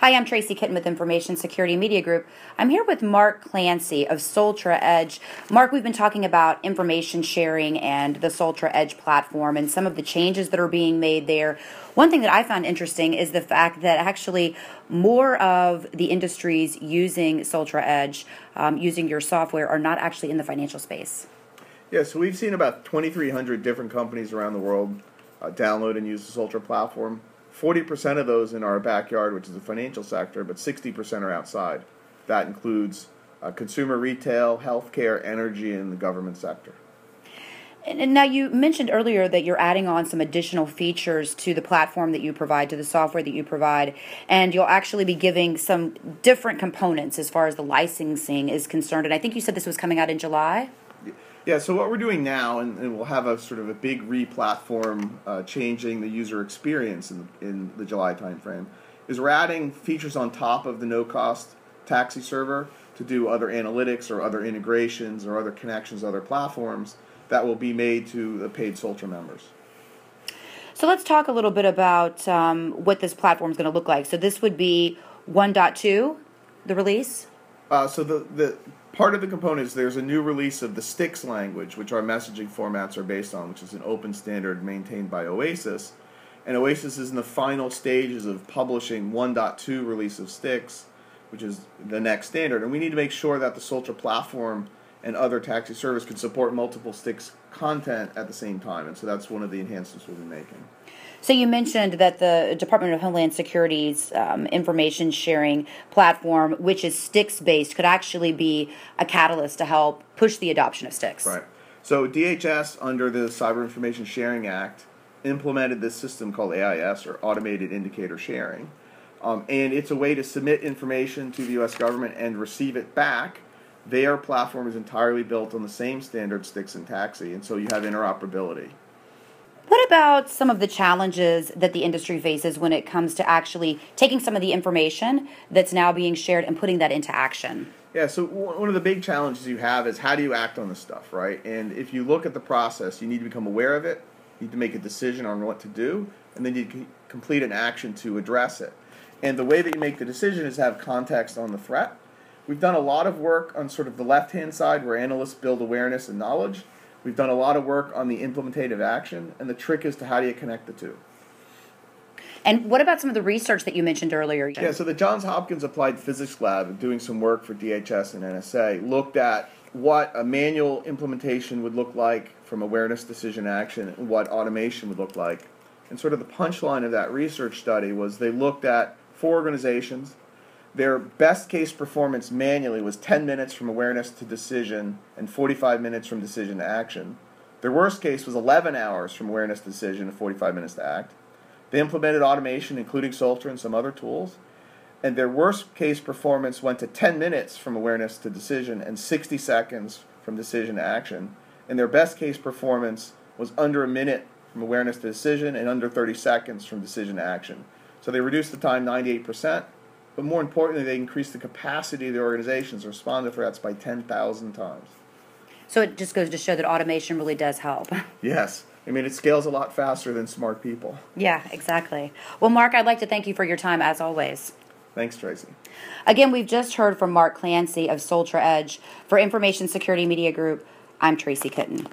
Hi, I'm Tracy Kitten with Information Security Media Group. I'm here with Mark Clancy of Soltra Edge. Mark, we've been talking about information sharing and the Soltra Edge platform and some of the changes that are being made there. One thing that I found interesting is the fact that actually more of the industries using Soltra Edge, um, using your software, are not actually in the financial space. Yeah, so we've seen about 2,300 different companies around the world uh, download and use the Soltra platform. 40% of those in our backyard, which is the financial sector, but 60% are outside. That includes uh, consumer retail, healthcare, energy, and the government sector. And now you mentioned earlier that you're adding on some additional features to the platform that you provide, to the software that you provide, and you'll actually be giving some different components as far as the licensing is concerned. And I think you said this was coming out in July. Yeah, so what we're doing now, and, and we'll have a sort of a big re-platform uh, changing the user experience in, in the July timeframe, is we're adding features on top of the no-cost TAXII server to do other analytics or other integrations or other connections to other platforms that will be made to the paid Soltra members. So let's talk a little bit about um, what this platform is going to look like. So this would be 1.2, the release? Uh, so the, the part of the components, there's a new release of the STIX language, which our messaging formats are based on, which is an open standard maintained by Oasis. And Oasis is in the final stages of publishing 1.2 release of STIX, which is the next standard. And we need to make sure that the Soltra platform and other TAXII service can support multiple STIX content at the same time. And so that's one of the enhancements we'll be making. So you mentioned that the Department of Homeland Security's um, information sharing platform, which is STIX based, could actually be a catalyst to help push the adoption of STIX. Right. So DHS, under the Cyber Information Sharing Act, implemented this system called AIS, or Automated Indicator Sharing. Um, and it's a way to submit information to the U.S. government and receive it back. Their platform is entirely built on the same standard STIX and TAXII, and so you have interoperability. What about some of the challenges that the industry faces when it comes to actually taking some of the information that's now being shared and putting that into action? Yeah, so one of the big challenges you have is how do you act on this stuff, right? And if you look at the process, you need to become aware of it, you need to make a decision on what to do, and then you complete an action to address it. And the way that you make the decision is have context on the threat. We've done a lot of work on sort of the left hand side where analysts build awareness and knowledge. We've done a lot of work on the implementative action, and the trick is to how do you connect the two. And what about some of the research that you mentioned earlier? Yeah, so the Johns Hopkins Applied Physics Lab, doing some work for DHS and NSA, looked at what a manual implementation would look like from awareness decision action and what automation would look like. And sort of the punchline of that research study was they looked at four organizations their best case performance manually was 10 minutes from awareness to decision and 45 minutes from decision to action. Their worst case was 11 hours from awareness to decision and 45 minutes to act. They implemented automation, including Soltra and some other tools. And their worst case performance went to 10 minutes from awareness to decision and 60 seconds from decision to action. And their best case performance was under a minute from awareness to decision and under 30 seconds from decision to action. So they reduced the time 98% but more importantly, they increase the capacity of the organizations to respond to threats by 10,000 times. So it just goes to show that automation really does help. Yes. I mean, it scales a lot faster than smart people. Yeah, exactly. Well, Mark, I'd like to thank you for your time as always. Thanks, Tracy. Again, we've just heard from Mark Clancy of Soltra Edge. For Information Security Media Group, I'm Tracy Kitten.